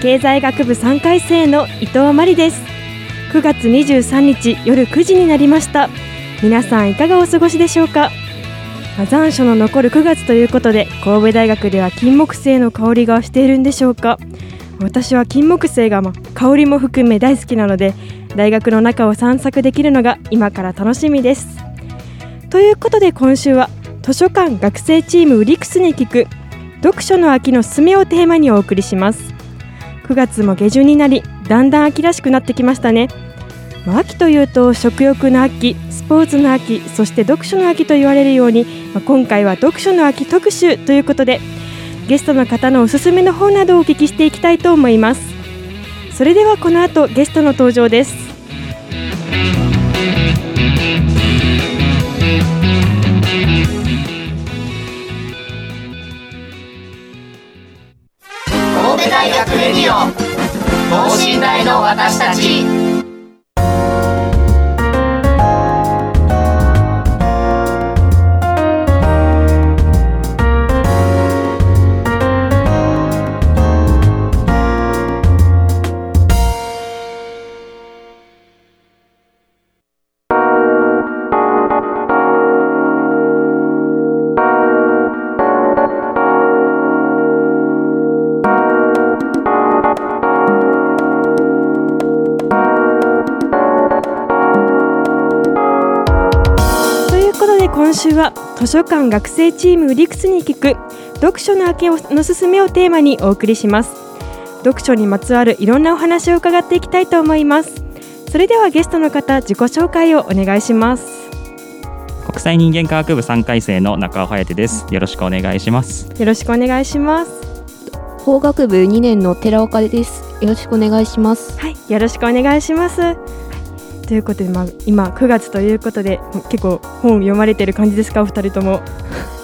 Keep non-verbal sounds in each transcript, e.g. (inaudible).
経済学部3回生の伊藤真理です。9月23日夜9時になりました。皆さんいかがお過ごしでしょうか？残暑の残る9月ということで神戸大学では金木犀の香りがしているんでしょうか？私は金木犀が、ま、香りも含め大好きなので大学の中を散策できるのが今から楽しみです。ということで今週は図書館学生チームウリクスに聞く読書の秋のすすめをテーマにお送りします。9月も下旬になりだんだん秋らしくなってきましたね。ま、秋というと食欲の秋スポーツの秋そして読書の秋と言われるように、ま、今回は読書の秋特集ということでゲストの方のおすすめの本などをお聞きしていきたいと思います。それではこの後ゲストの登場です。大学レディオ等身大の私たち。週は図書館学生チームリクスに聞く読書の秋のすすめをテーマにお送りします。読書にまつわるいろんなお話を伺っていきたいと思います。それではゲストの方自己紹介をお願いします。国際人間科学部3回生の中尾颯です。よろしくお願いします。よろしくお願いします。法学部2年の寺岡です。よろしくお願いします。はいよろしくお願いしますということで、まあ、今9月ということで結構本読まれてる感じですか？お二人とも。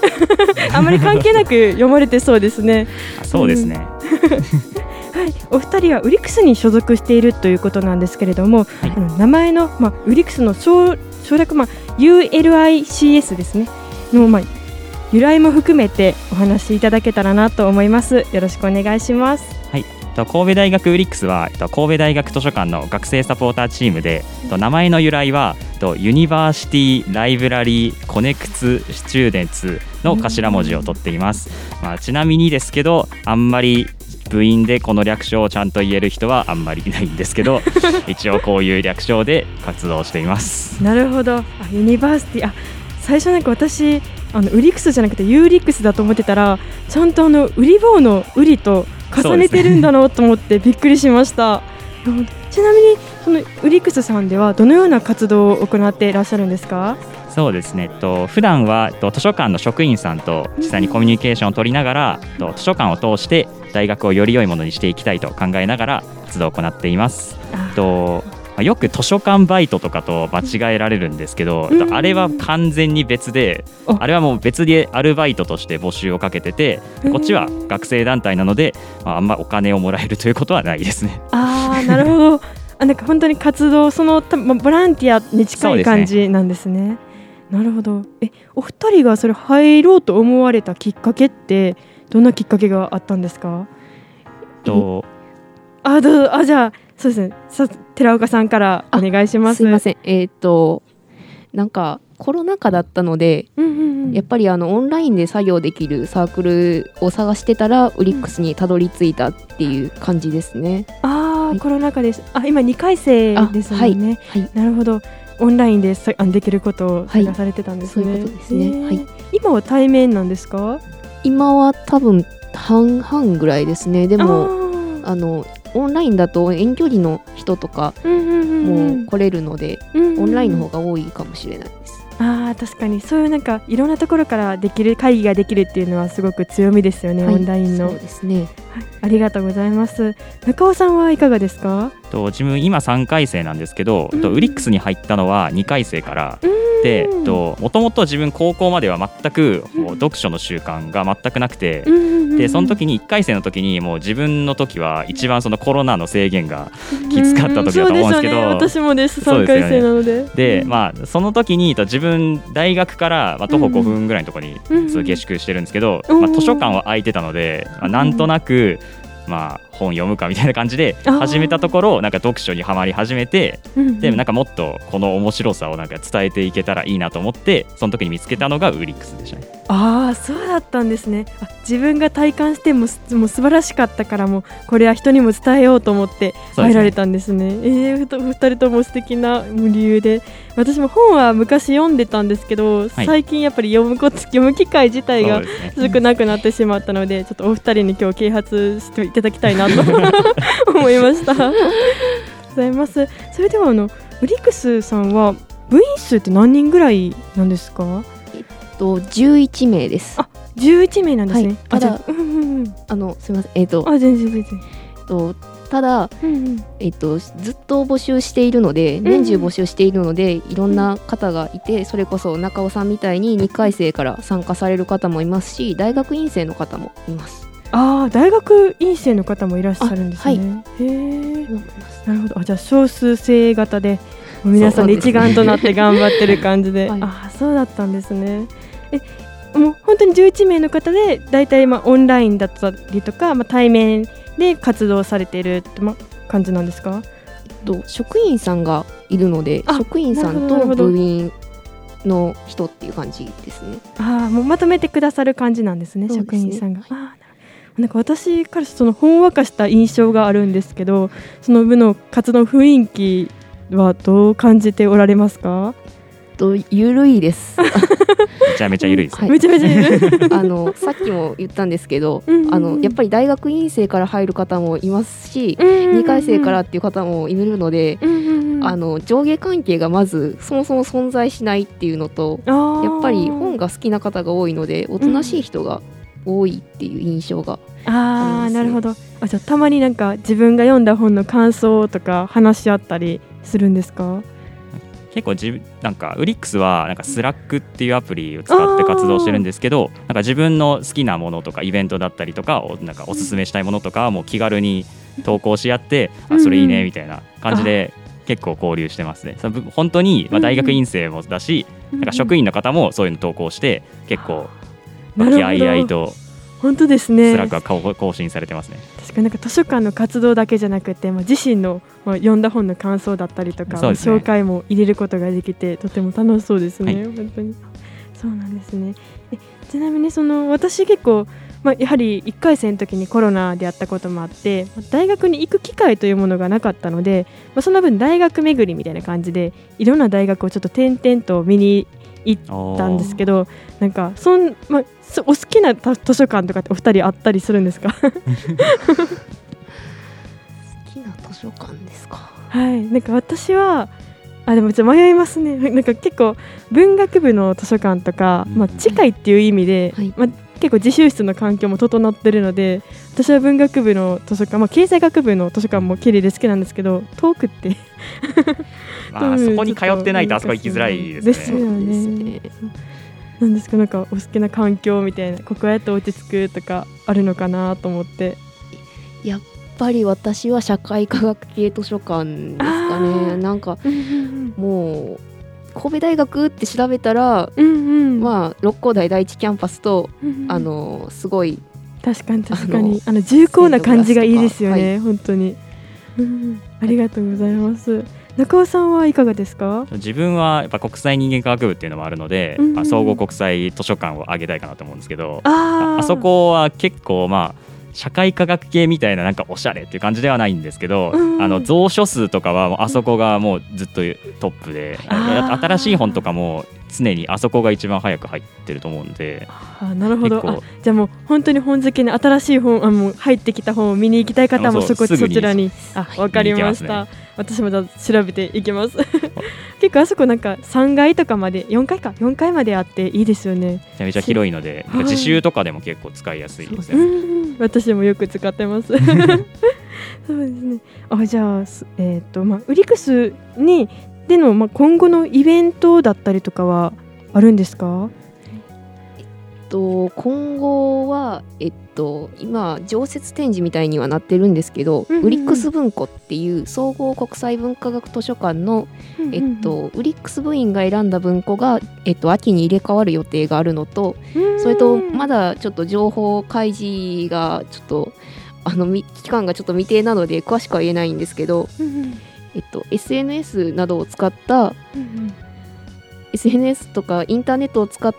(laughs) あんまり関係なく読まれてそうですね。そうですね、(laughs) はい、お二人はウリックスに所属しているということなんですけれども、はい、名前の、まあ、ウリックスの省省略、まあ、ULICS ですね。の、まあ、由来も含めてお話しいただけたらなと思います。よろしくお願いします。はい神戸大学 ULiCS は神戸大学図書館の学生サポーターチームで名前の由来は University Library Connects Students の頭文字を取っています、まあ、ちなみにですけどあんまり部員でこの略称をちゃんと言える人はあんまりいないんですけど (laughs) 一応こういう略称で活動しています。なるほど。あ University あ最初なんか私あのウリックスじゃなくてユーリックスだと思ってたらちゃんとあのウリボーのウリと重ねてるんだろうと思ってびっくりしました。ちなみにそのウリックスさんではどのような活動を行っていらっしゃるんですか？そうですね、えっと普段はえっと図書館の職員さんと実際にコミュニケーションを取りながら、と図書館を通して大学をより良いものにしていきたいと考えながら活動を行っています。とまあ、よく図書館バイトとかと間違えられるんですけど、うん、あれは完全に別で、あれはもう別でアルバイトとして募集をかけてて、こっちは学生団体なので、まあ、あんまお金をもらえるということはないですね。あなるほど。(laughs) あなんか本当に活動そのボランティアに近い感じなんですね。なるほど。えお二人がそれ入ろうと思われたきっかけってどんなきっかけがあったんですか？とあどあじゃあそうですねさ寺岡さんからお願いしますすいませんえっ、ー、となんかコロナ禍だったので、うんうんうん、やっぱりあのオンラインで作業できるサークルを探してたらウリックスにたどり着いたっていう感じですね。ああ、はい、コロナ禍です。あ今2回生ですね、はいはい、なるほど。オンラインでさあできることを探されてたんですね。はい、そういうことですね。はい。今は対面なんですか？今は多分半々ぐらいですね。でもあのオンラインだと遠距離の人とかも来れるので、オンラインの方が多いかもしれないです。あ確かにそういうなんかいろんなところからできる会議ができるっていうのはすごく強みですよね、はい、オンラインの。そうですね、はい、ありがとうございます。中尾さんはいかがですか？と自分今3回生なんですけど、うん、とウリックスに入ったのは2回生から、うん。でもともと自分高校までは全く読書の習慣が全くなくて、でその時に1回生の時にもう自分の時は一番そのコロナの制限がきつかった時だと思うんですけど、ね、私もです。3回生なので。で、ね、まあその時に自分大学からまあ徒歩5分ぐらいのところに下宿してるんですけど、まあ、図書館は空いてたので、まあ、なんとなくまあ、本読むかみたいな感じで始めたところなんか読書にはまり始めて、でなんかもっとこの面白さをなんか伝えていけたらいいなと思ってその時に見つけたのがウリックスでしたね。ああそうだったんですね。あ自分が体感してももう素晴らしかったからもこれは人にも伝えようと思って入られたんですね。すねえー、2人とも素敵な理由で私も本は昔読んでたんですけど、はい、最近やっぱり読むこと (laughs) 読む機会自体が少なくなってしまったので、ね、ちょっとお二人に今日啓発していただきたいなと (laughs) 思いました。ございます。それではあのウリックスさんは部員数って何人ぐらいなんですか？と11名です。あ、11名なんですね。はい、ただ、あのすみません、えっ、ー、と、あ全然全然。とただ、うんうん、えっ、ー、とずっと募集しているので、年中募集しているので、うんうん、いろんな方がいて、それこそ中尾さんみたいに2回生から参加される方もいますし、大学院生の方もいます。ああ、大学院生の方もいらっしゃるんですね。はい、へえ。なるほど。あ、じゃあ少数制型で。皆さんで一丸となって頑張ってる感じで、はい、ああそうだったんですね。えもう本当に11名の方で大体まあオンラインだったりとか、まあ、対面で活動されているってま感じなんですか？と職員さんがいるので職員さんと部員の人っていう感じですね。ああもうまとめてくださる感じなんですね、ね。職員さんが。あなんか私からそのほんわかした印象があるんですけどその部の活動雰囲気はどう感じておられますか？とゆるいです。めちゃめちゃゆるいです、はい、めちゃめちゃゆる (laughs) あのさっきも言ったんですけど、うん。うん、あのやっぱり大学院生から入る方もいますし、うんうんうん、2回生からっていう方もいるので、うんうんうん、あの上下関係がまずそもそも存在しないっていうのとやっぱり本が好きな方が多いのでおとなしい人が多いっていう印象がああ、ね、なるほど。あじゃたまになんか自分が読んだ本の感想とか話し合ったりするんですか？結構自なんか ULiCS はなんか Slack っていうアプリを使って活動してるんですけどなんか自分の好きなものとかイベントだったりとかをなんかおすすめしたいものとかもう気軽に投稿し合ってあそれいいねみたいな感じで結構交流してますね。本当にまあ大学院生もだしなんか職員の方もそういうの投稿して結構和気あいあいと本当ですね。スラックは更新されてますね。確かになんか図書館の活動だけじゃなくて、まあ、自身の、まあ、読んだ本の感想だったりとか、ね、紹介も入れることができてとても楽しそうですね、はい、本当に。そうなんですね。ちなみにその私結構まあ、やはり1回生の時にコロナであったこともあって大学に行く機会というものがなかったので、まあ、その分大学巡りみたいな感じでいろんな大学をちょっと転々と見に行ったんですけどなんかそん、まあ、お好きな図書館とかってお二人あったりするんですか？好きな図書館ですか？はい。なんか私はあでもちょっと迷いますね。なんか結構文学部の図書館とか、まあ、近いっていう意味で、はい、まあ、結構自習室の環境も整ってるので私は文学部の図書館、まあ、経済学部の図書館も綺麗で好きなんですけど遠くって。まあ (laughs) そこに通ってないとあそこ行きづらいですね。(laughs) ですよね。なんですかなんかお好きな環境みたいなここやって落ち着くとかあるのかなと思って。やっぱり私は社会科学系図書館ですかね。なんかもう神戸大学って調べたら、うんうん、まあ六甲台第一キャンパスと、うんうん、あのすごい確かに確かに。あの重厚な感じがいいですよね、はい、本当に、うん、ありがとうございます。中尾さんはいかがですか？自分はやっぱ国際人間科学部っていうのもあるので、うん総合国際図書館を挙げたいかなと思うんですけどああそこは結構まあ社会科学系みたいななんかおしゃれっていう感じではないんですけど、うん。あの蔵書数とかはもうあそこがもうずっとトップで、あー新しい本とかも常にあそこが一番早く入ってると思うんで。あなるほど。じゃあもう本当に本好きに新しい本あもう入ってきた本を見に行きたい方もあそこそちらに。あわかりました、私もじゃあ調べていきます。(laughs) 結構あそこなんか3階とかまで4階か4階まであっていいですよね。めちゃめちゃ広いのではい。自習とかでも結構使いやすいですうね。ん。私もよく使ってます。(laughs) そうですね。あじゃあすえっ、とまあウリクスにでの、まあ、今後のイベントだったりとかはあるんですか？と今後は、えっと、今常設展示みたいにはなってるんですけど、うんうんうん。ウリックス文庫っていう総合国際文化学図書館の、えっと、ウリックス部員が選んだ文庫が、えっと、秋に入れ替わる予定があるのとそれとまだちょっと情報開示がちょっとあのみ期間がちょっと未定なので詳しくは言えないんですけど、うんうん。えっと、SNS などを使ったうん SNS とかインターネットを使っ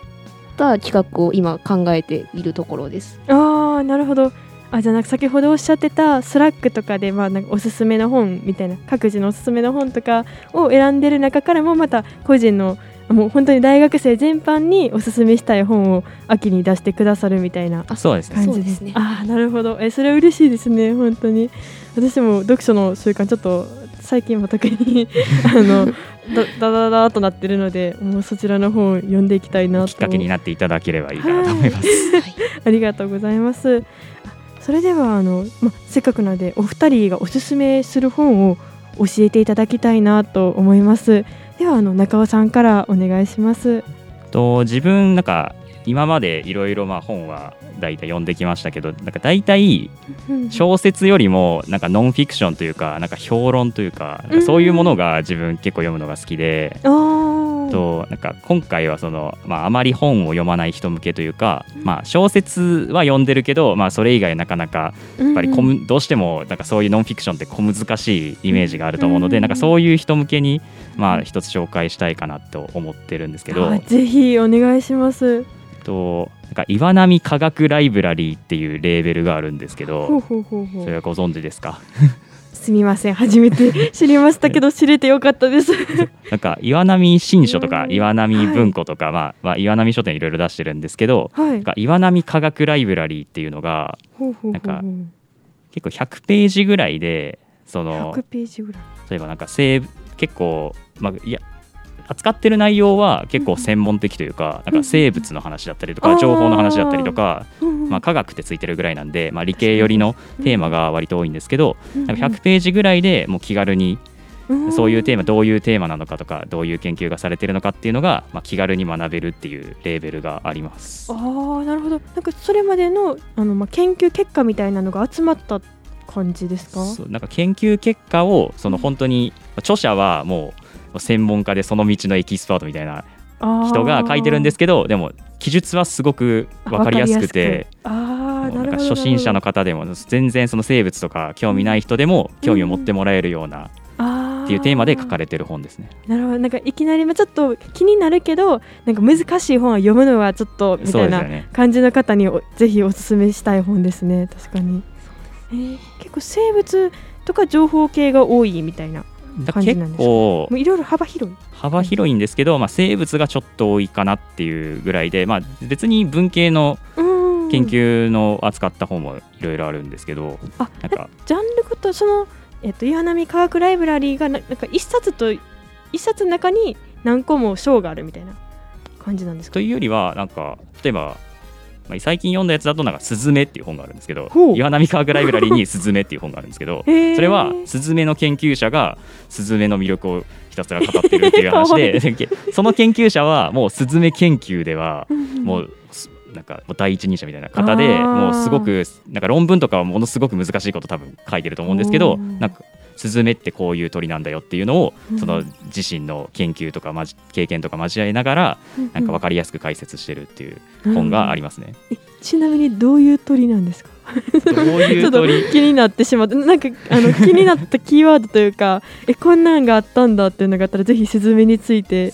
た企画を今考えているところです。ああなるほど。あじゃあなんか先ほどおっしゃってた Slack とかでまあなんかおすすめの本みたいな各自のおすすめの本とかを選んでる中からもまた個人のもう本当に大学生全般におすすめしたい本を秋に出してくださるみたいな。あそうですね。感じそうですねああなるほど。えそれは嬉しいですね本当に。私も読書の習慣ちょっと最近は特に (laughs) あのだだだだとなってるのでもうそちらの本を読んでいきたいなときっかけになっていただければいいかなと思います。(laughs) ありがとうございます。あそれではあの、ま、せっかくなのでお二人がおすすめする本を教えていただきたいなと思います。ではあの中尾さんからお願いします。と自分なんか今までいろいろまあ本は大体読んできましたけどなんか大体小説よりもなんかノンフィクションというかなんか評論というかそういうものが自分結構読むのが好きで。となんか今回はその、まあ、あまり本を読まない人向けというか、まあ、小説は読んでるけど、まあ、それ以外なかなかやっぱり小むどうしてもなんかそういうノンフィクションって小難しいイメージがあると思うので、うんなんかそういう人向けに、まあ、一つ紹介したいかなと思ってるんですけどあぜひお願いします。となんか岩波科学ライブラリーっていうレーベルがあるんですけどそれう。はご存知ですか？(laughs) すみません初めて知りましたけど知れてよかったです。(laughs) なんか岩波新書とかうん岩波文庫とか、まあまあ、岩波書店いろいろ出してるんですけどはいなん。か岩波科学ライブラリーっていうのがなんか結構100ページぐらいでその100ページぐらい。例えばなんか生結構、まあ、いや扱ってる内容は結構専門的というかなんか生物の話だったりとか情報の話だったりとか、まあ、科学ってついてるぐらいなんで、まあ、理系寄りのテーマが割と多いんですけどうんなんか100ページぐらいでもう気軽にうんそういうテーマどういうテーマなのかとかどういう研究がされてるのかっていうのが、まあ、気軽に学べるっていうレーベルがあります。ああなるほど。なんかそれまでのあの、まあ、研究結果みたいなのが集まった感じですか？そうなんか研究結果をその本当に著者はもう専門家でその道のエキスパートみたいな人が書いてるんですけどでも記述はすごく分かりやすくてななんか初心者の方でも全然その生物とか興味ない人でも興味を持ってもらえるようなっていうテーマで書かれれてる本ですね。なるほど。なんかいきなりまあちょっと気になるけどなんか難しい本は読むのはちょっとみたいな。感じの方におぜひおすすめしたい本ですね。確かに、えー結構生物とか情報系が多いみたいな感じなんですか構もういろいろ幅広い。幅広いんですけど、まあ、生物がちょっと多いかなっていうぐらいで、まあ、別に文系のうん。研究の扱った本もいろいろあるんですけど、あなんかジャンルごとその、えっと岩波科学ライブラリーがななんか一冊と一冊の中に何個も章があるみたいな感じなんですか？というよりはなんか例えば、まあ、最近読んだやつだとなんか「スズメ」っていう本があるんですけど岩波科学ライブラリーに「スズメ」っていう本があるんですけど (laughs) それはスズメの研究者がスズメの魅力をひたすら語ってるっていう話で (laughs) (laughs) その研究者はもうスズメ研究ではもうすなんかもう第一人者みたいな方でもうすごくなんか論文とかはものすごく難しいこと多分書いてると思うんですけどなんかスズメってこういう鳥なんだよっていうのをうん。その自身の研究とかまじ経験とか交えながらなんか分かりやすく解説してるっていう本がありますね。ちなみにどういう鳥なんですか？(laughs) どういちょっと気になってしまってなんかあの気になったキーワードというか (laughs) えこんなんがあったんだっていうのがあったらぜひスズメについて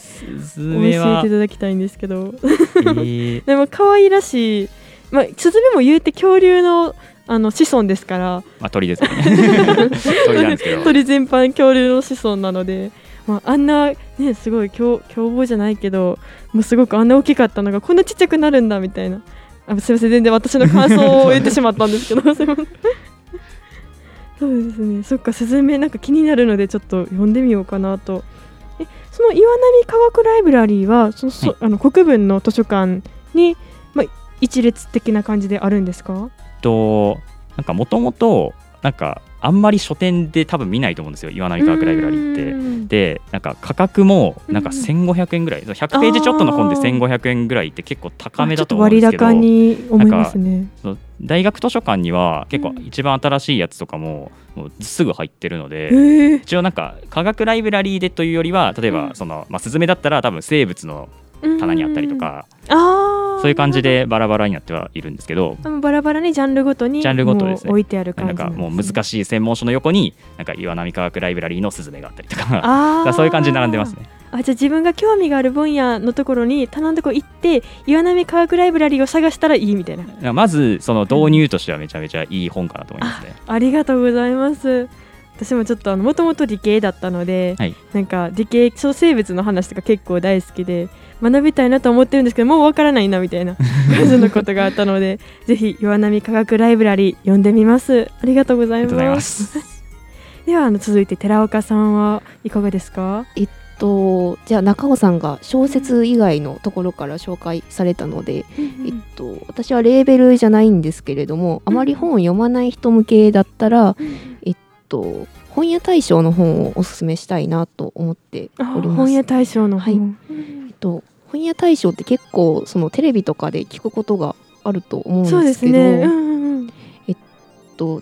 教えていただきたいんですけど。えー。(laughs) でも可愛らしい、まあ、スズメも言うて恐竜のあの子孫ですから。まあ鳥ですよね。(laughs) 鳥なんですけど。鳥全般恐竜の子孫なので、まあ、あんなねすごい凶凶暴じゃないけどもうすごくあんな大きかったのがこんなちっちゃくなるんだみたいな。あすみません全然私の感想を言ってしまったんですけど。すいませんそうですね。そっかスズメなんか気になるのでちょっと読んでみようかなと。えその岩波科学ライブラリーはその、そあの国分の図書館に、まあ、一列的な感じであるんですか？となんかもともとなんかあんまり書店で多分見ないと思うんですよ。岩波科学ライブラリーって。でなんか価格もなんか1500円ぐらい、100ページちょっとの本で1500円ぐらいって結構高めだと思うんですけど。割高に思いますね。大学図書館には結構一番新しいやつとかももうすぐ入ってるので、えー、一応なんか科学ライブラリーでというよりは例えばその、まあ、スズメだったら多分生物の棚にあったりとか、あそういう感じでバラバラになってはいるんですけどバラバラにジャンルごとにジャンルごとです、ね、置いてある感じ、ね、なんかもう難しい専門書の横になんか岩波科学ライブラリーのスズメがあったりとか (laughs) あそういう感じに並んでますね。あじゃあ自分が興味がある分野のところに頼んでこ行って岩波科学ライブラリーを探したらいいみたいな。まずその導入としてはめちゃめちゃいい本かなと思いますね、ありがとうございます私もちょっともともと理系だったので、はい、なんか理系小生物の話とか結構大好きで学びたいなと思ってるんですけどもうわからないなみたいな (laughs) 感じのことがあったのでぜひ岩波科学ライブラリー読んでみます。ありがとうございます。(laughs) ではあの続いて寺岡さんはいかがですか？えっとじゃあ中尾さんが小説以外のところから紹介されたので、うん、えっと私はレーベルじゃないんですけれどもあまり本を読まない人向けだったら、うん、えっと本屋大賞の本をおすすめしたいなと思っております。本屋大賞のはい、えっと本屋大賞って結構そのテレビとかで聞くことがあると思うんですけど、ね。うんうん、えっと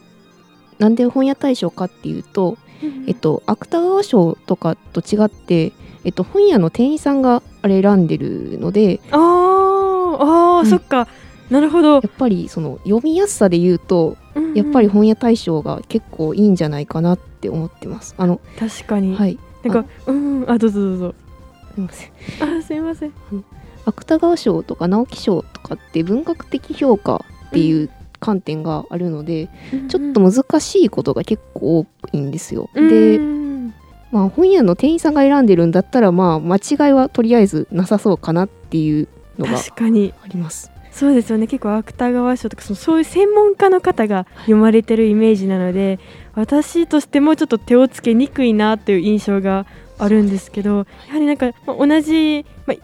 なんで本屋大賞かっていうと、うん、えっと芥川賞とかと違って、えっと、本屋の店員さんがあれ選んでるのであーあー、うん、そっかなるほどやっぱりその読みやすさで言うと、うんうん、やっぱり本屋大賞が結構いいんじゃないかなって思ってます。あの確かに、はい、なんかうんあどうぞどうぞ。すみません。あすみません。芥川賞とか直木賞とかって文学的評価っていう観点があるので、うん、ちょっと難しいことが結構多いんですよ。うん、で、まあ本屋の店員さんが選んでるんだったらまあ間違いはとりあえずなさそうかなっていうのが確かにあります。そうですよね。結構芥川賞とかそのそういう専門家の方が読まれてるイメージなので私としてもちょっと手をつけにくいなっていう印象があるんですけどやはりなんか、まあ、同じ、まあ、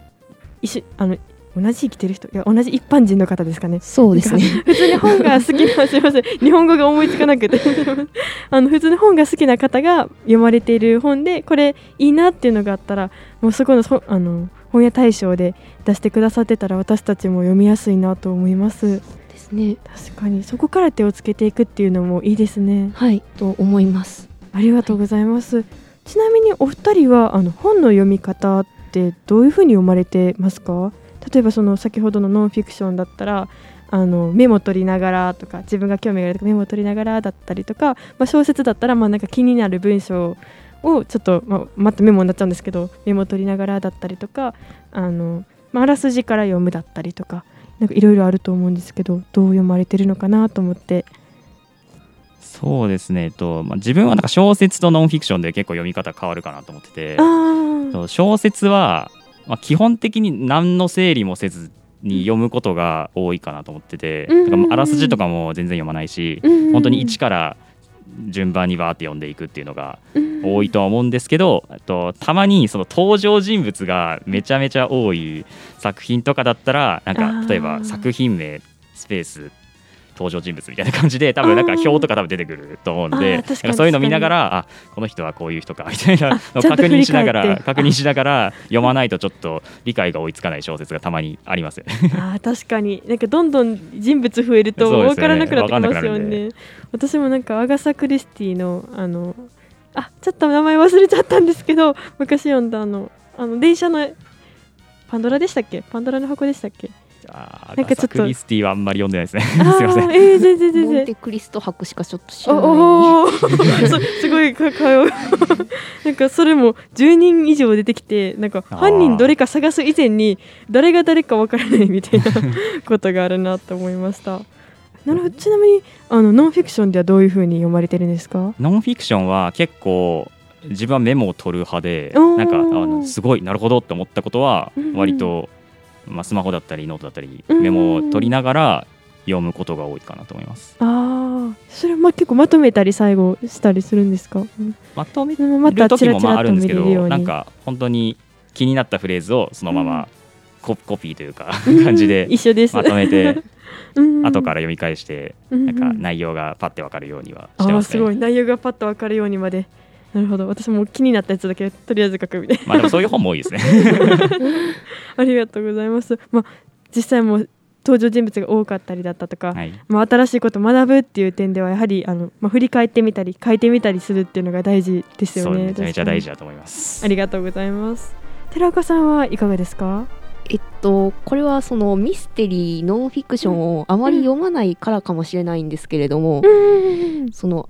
一緒あの同じ生きてる人いや同じ一般人の方ですかね。そうですね。普通に本が好きなすいません。日本語が思いつかなくて。(laughs) あの普通に本が好きな方が読まれている本でこれいいなっていうのがあったらもうそこのそあの本屋大賞で出してくださってたら私たちも読みやすいなと思います。ですね。確かに。そこから手をつけていくっていうのもいいですね。はい。と思います。ありがとうございます、はい、ちなみにお二人はあの本の読み方ってどういうふうに読まれてますか？例えばその先ほどのノンフィクションだったらあのメモ取りながらとか自分が興味があるとかメモ取りながらだったりとか、まあ、小説だったらまあなんか気になる文章をちょっと、まあ、またメモになっちゃうんですけどメモ取りながらだったりとかあの、まあ、あらすじから読むだったりとかなんかいろいろあると思うんですけどどう読まれてるのかなと思って。そうですね、えっとまあ、自分はなんか小説とノンフィクションで結構読み方変わるかなと思ってて。小説は、まあ、基本的に何の整理もせずに読むことが多いかなと思ってて、うん、あらすじとかも全然読まないし、うん、本当に一から順番にバーって読んでいくっていうのが多いとは思うんですけど、うん、とたまにその登場人物がめちゃめちゃ多い作品とかだったらなんか例えば作品名スペース登場人物みたいな感じで多分なんか表とか多分出てくると思うんでそういうの見ながらあこの人はこういう人かみたいなのを (laughs) 確認しながら確認しながら読まないとちょっと理解が追いつかない小説がたまにありますよね。あ確かに。なんかどんどん人物増えると分からなくなってきますよね、ね、私もなんかアガサ・クリスティのあのあちょっと名前忘れちゃったんですけど昔読んだあのあの電車のパンドラでしたっけ？パンドラの箱でしたっけ？あなんかちょっとクリスティはあんまり読んでないですね。(laughs) すみません。えー、全然全然。モンテクリスト博しかちょっと知らない。おすごいかかよ。(laughs) なんかそれも10人以上出てきて、なんか犯人どれか探す以前に誰が誰かわからないみたいなことがあるなと思いました。なるほど。ちなみにあのノンフィクションではどういうふうに読まれてるんですか？ノンフィクションは結構自分はメモを取る派でなんかあのすごいなるほどって思ったことは割と、まあ、スマホだったりノートだったりメモを取りながら読むことが多いかなと思います。ああ、それは結構まとめたり最後したりするんですか？まとめる時もまああるんですけど、なんか本当に気になったフレーズをそのままココピーというか感じでまとめて。(laughs) 後から読み返して、なんか内容がパッてわかるようにはしてます、ね、すごい。内容がパッとわかるようにまで。なるほど。私も気になったやつだけとりあえず書くみたいな。まあでもそういう本も多いですね。(laughs) ありがとうございます。まあ実際も登場人物が多かったりだったとか、はい、まあ、新しいことを学ぶっていう点ではやはりあの、まあ、振り返ってみたり書いてみたりするっていうのが大事ですよね。めちゃめちゃ大事だと思います。ありがとうございます。寺岡さんはいかがですか？えっと、これはそのミステリーノンフィクションをあまり読まないからかもしれないんですけれども、うん、その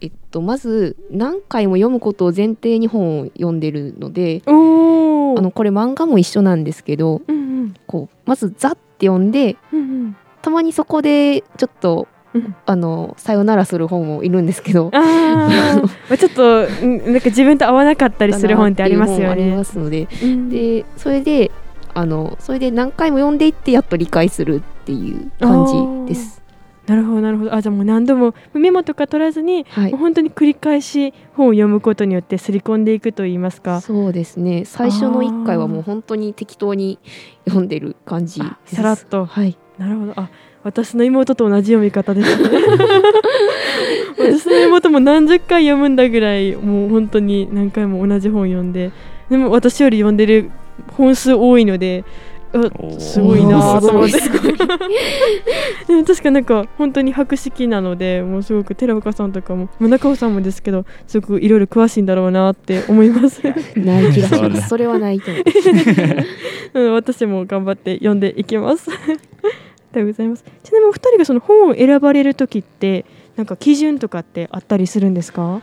えっと、まず何回も読むことを前提に本を読んでるのであのこれ漫画も一緒なんですけど、うんうん、こうまずざっって読んで、うんうん、たまにそこでちょっとあのさよならする本もいるんですけどあちょっとなんか自分と合わなかったりする本ってありますよね。ありますので。うん、でそれであのそれで何回も読んでいってやっと理解するっていう感じです。なるほどなるほど。あじゃあもう何度もメモとか取らずに、はい、本当に繰り返し本を読むことによって刷り込んでいくといいますか。そうですね。最初の1回はもう本当に適当に読んでる感じさらっと。はい。なるほど。あ私の妹と同じ読み方ですね。(laughs) 私の妹も何十回読むんだぐらいもう本当に何回も同じ本読んで。でも私より読んでる本数多いのですごいなと思って。でも確かなんか本当に博識なのでもうすごく寺岡さんとかも中尾さんもですけどすごくいろいろ詳しいんだろうなって思います。(laughs) ない気がします。それはないと思う。(laughs) (laughs) 私も頑張って読んでいきます。ありがとうございます。ちなみにお二人がその本を選ばれる時ってなんか基準とかってあったりするんですか？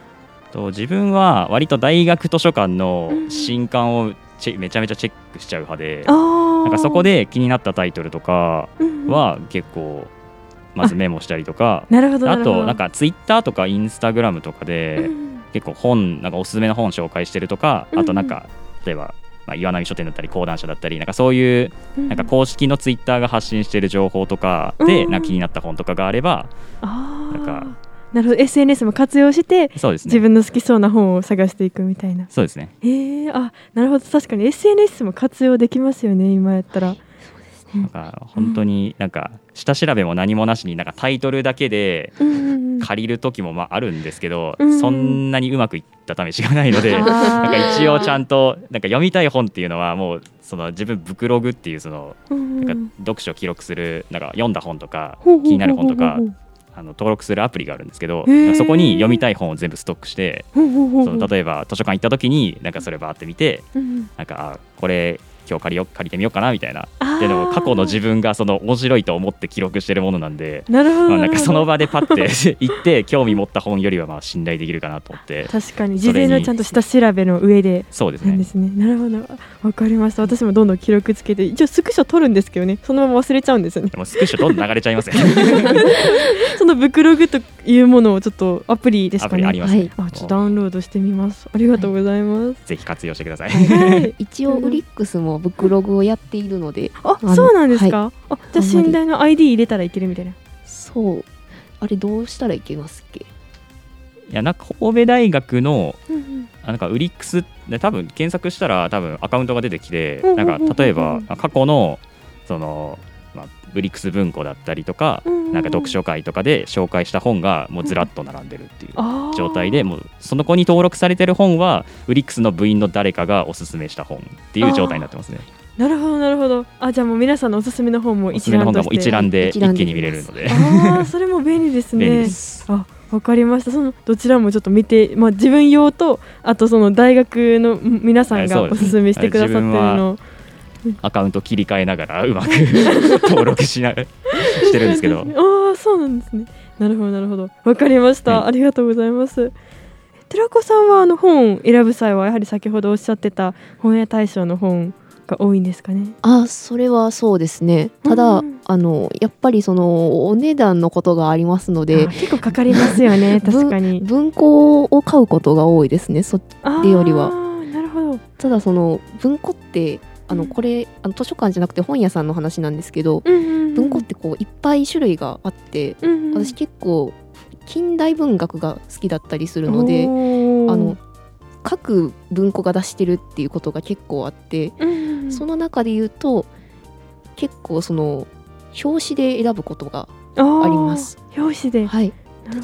と自分は割と大学図書館の新刊をめちゃめちゃチェックしちゃう派で、なんかそこで気になったタイトルとかは結構まずメモしたりとか、なるほどあとなんかツイッターとかインスタグラムとかで結構本なんかおすすめの本紹介してるとか、あとなんか例えばまあ、岩波書店だったり講談社だったりなんかそういうなんか公式のツイッターが発信している情報とかでなんか気になった本とかがあればなんかなるほど。SNS も活用してそうです、ね、自分の好きそうな本を探していくみたいな。そうですね。へえあなるほど。確かに SNS も活用できますよね今やったら。なんか本当になんか下調べも何もなしになんかタイトルだけで借りる時もまああるんですけど、そんなにうまくいった試しがないので、なんか一応ちゃんとなんか読みたい本っていうのはもうその自分ブクログっていうそのなんか読書を記録するなんか読んだ本とか気になる本とかあの登録するアプリがあるんですけどそこに読みたい本を全部ストックしてその例えば図書館行った時になんかそれバーって見て、なんかこれ今日借りよ借りてみようかなみたいな。っていうのも過去の自分がその面白いと思って記録してるものなんでなるほど、まあ、なんかその場でパッて (laughs) 行って興味持った本よりはまあ信頼できるかなと思って。確かに。事前のちゃんと下調べの上で。そうですね。ですね。なるほど。わかりました私もどんどん記録つけて一応スクショ取るんですけどね。そのまま忘れちゃうんですよね。でもスクショどんどん流れちゃいますね。(laughs) そのブクログというものをちょっとアプリですかね。あります、ね、はい、あちょっとダウンロードしてみます。ありがとうございます、はい、ぜひ活用してください、はい、(laughs) 一応ウリックスもブクログをやっているのであそうなんですか、はい、あじゃあ信頼の ID 入れたらいけるみたいな。そう。あれどうしたらいけますっけ？いやなんか神戸大学の、うんうん、なんかウリックスで多分検索したら多分アカウントが出てきて、なんか例えば過去のそのまあ、ブリックス文庫だったりとか、なんか読書会とかで紹介した本がもうずらっと並んでるっていう状態で、もうその子に登録されてる本はブリックスの部員の誰かがおすすめした本っていう状態になってますね。なるほどなるほど。あじゃあもう皆さんのおすすめの本も一覧として。一覧で一気に見れるので。ああそれも便利ですね。(laughs) あわかりました。そのどちらもちょっと見て、まあ、自分用とあとその大学の皆さんがおすすめしてくださってるの (laughs) アカウント切り替えながらうまく (laughs) 登録しなしてるんですけど。(laughs) ああそうなんですね。なるほどなるほど。わかりました、はい、ありがとうございます。寺子さんはあの本選ぶ際はやはり先ほどおっしゃってた本屋大賞の本が多いんですかね？あそれはそうですね。ただ、うん、あのやっぱりそのお値段のことがありますので結構かかりますよね。確かに。文庫を買うことが多いですね。それよりは。なるほど。ただその文庫ってあのこれあの図書館じゃなくて本屋さんの話なんですけど、文庫ってこういっぱい種類があって、私結構近代文学が好きだったりするのであの各文庫が出してるっていうことが結構あって、その中で言うと結構その表紙で選ぶことがああります。表紙で、はい、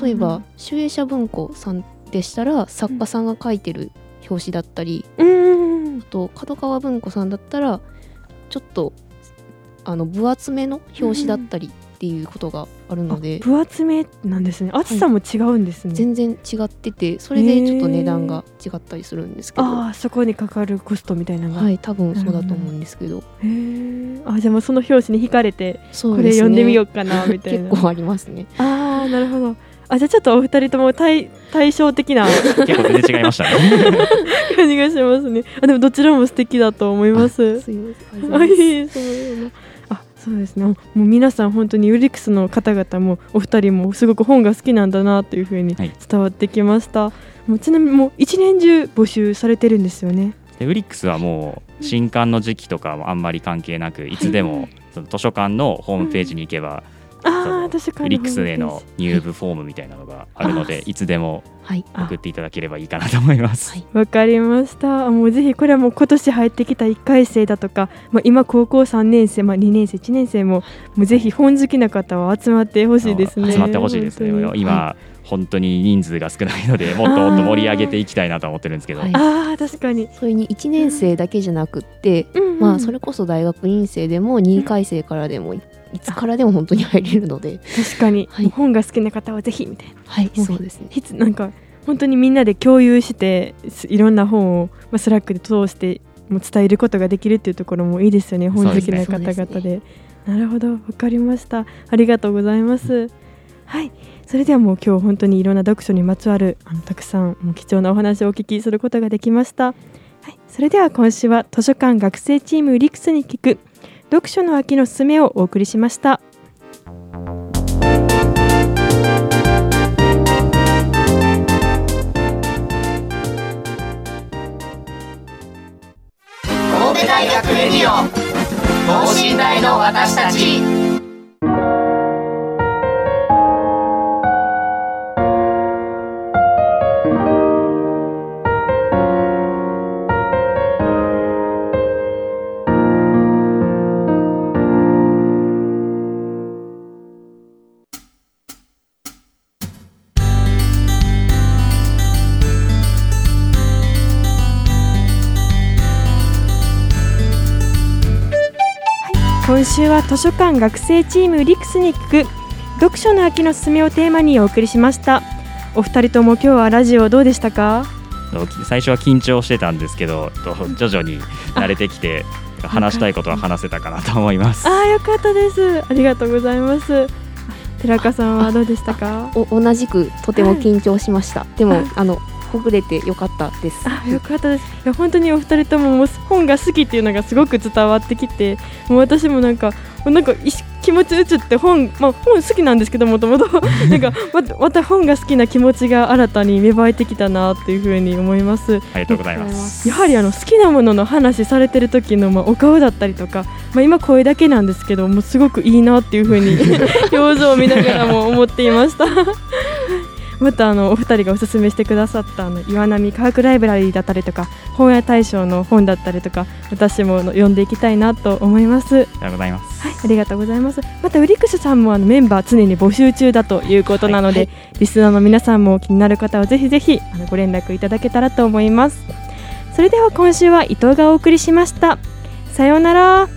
例えば集英社文庫さんでしたら作家さんが書いてる表紙だったり、うん、あと角川文庫さんだったらちょっとあの分厚めの表紙だったりっていうことがあるので、分厚めなんですね。厚さも違うんですね、全然違っててそれでちょっと値段が違ったりするんですけど。ああそこにかかるコストみたいなのが。はい多分そうだと思うんですけど。へえあじゃあもうその表紙に惹かれてそうこれ読んでみようかなみたいな。(laughs) 結構ありますね。ああなるほどあじゃあちょっとお二人とも対対照的な結構全然違いましたね。(laughs) 感じがしますね。あでもどちらも素敵だと思います。すいません。あいいそうですね。もう皆さん本当にユリックスの方々もお二人もすごく本が好きなんだなというふうにはい。伝わってきました、もうちなみにもう一年中募集されてるんですよね。でウリックスはもう新刊の時期とかもあんまり関係なくいつでもその図書館のホームページに行けばああ確かに。ウリックスへの入部フォームみたいなのがあるのでい。つでもはい。送っていただければいいかなと思います。はい。わかりました。もうぜひこれはもう今年入ってきた1回生だとか、まあ、今高校3年生、まあ、2年生1年生ももうぜひ本好きな方は集まってほしいですね。集まってほしいですね。本当に。今、本当に人数が少ないのでもっともっと盛り上げていきたいなと思ってるんですけど、はいああ確かに、それに1年生だけじゃなくって、うんうんまあそれこそ大学院生でも2回生からでもいいつからでも本当に入れるので。確かに、はい。本が好きな方はぜひみたいな。はいそうですね。なんか本当にみんなで共有してすいろんな本を、まあ、 Slack で通してもう伝えることができるっていうところもいいですよね。本好きな方々で。ですなるほどわかりました。ありがとうございます。はい。それではもう今日本当にいろんな読書にまつわるあのたくさんもう貴重なお話をお聞きすることができました、はい、それでは今週は図書館学生チーム ULiCS に聞く読書の秋のすすめをお送りしました。神戸大学レディオ等身大の私たち。週は図書館学生チームリクスに聞く読書の秋のすすめをテーマにお送りしました。お二人とも今日はラジオどうでしたか？最初は緊張してたんですけどと徐々に慣れてきて話したいことは話せたかなと思います。ああよかったです。ありがとうございます。寺川さんはどうでしたか？お同じくとても緊張しました。でもはいあのほぐれてよかったですあよかったですいや本当にお二人とももう本が好きっていうのがすごく伝わってきてもう私もなんかなんか気持ち移って本、まあ、本好きなんですけどもともと (laughs) なんかまたまた本が好きな気持ちが新たに芽生えてきたなっていうふうに思いますありがとうございます。やはりあの好きなものの話されてる時のまあお顔だったりとか、まあ、今声だけなんですけどもうすごくいいなっていうふうに (laughs) 表情を見ながらも思っていました。またあのお二人がおすすめしてくださったあの岩波科学ライブラリーだったりとか本屋大賞の本だったりとか私も読んでいきたいなと思います。はい、ありがとうございます。ありがとうございます。またウリックスさんもあのメンバー常に募集中だということなので、はいリスナーの皆さんも気になる方はぜひぜひあのご連絡いただけたらと思います。それでは今週は伊藤がお送りしました。さようなら。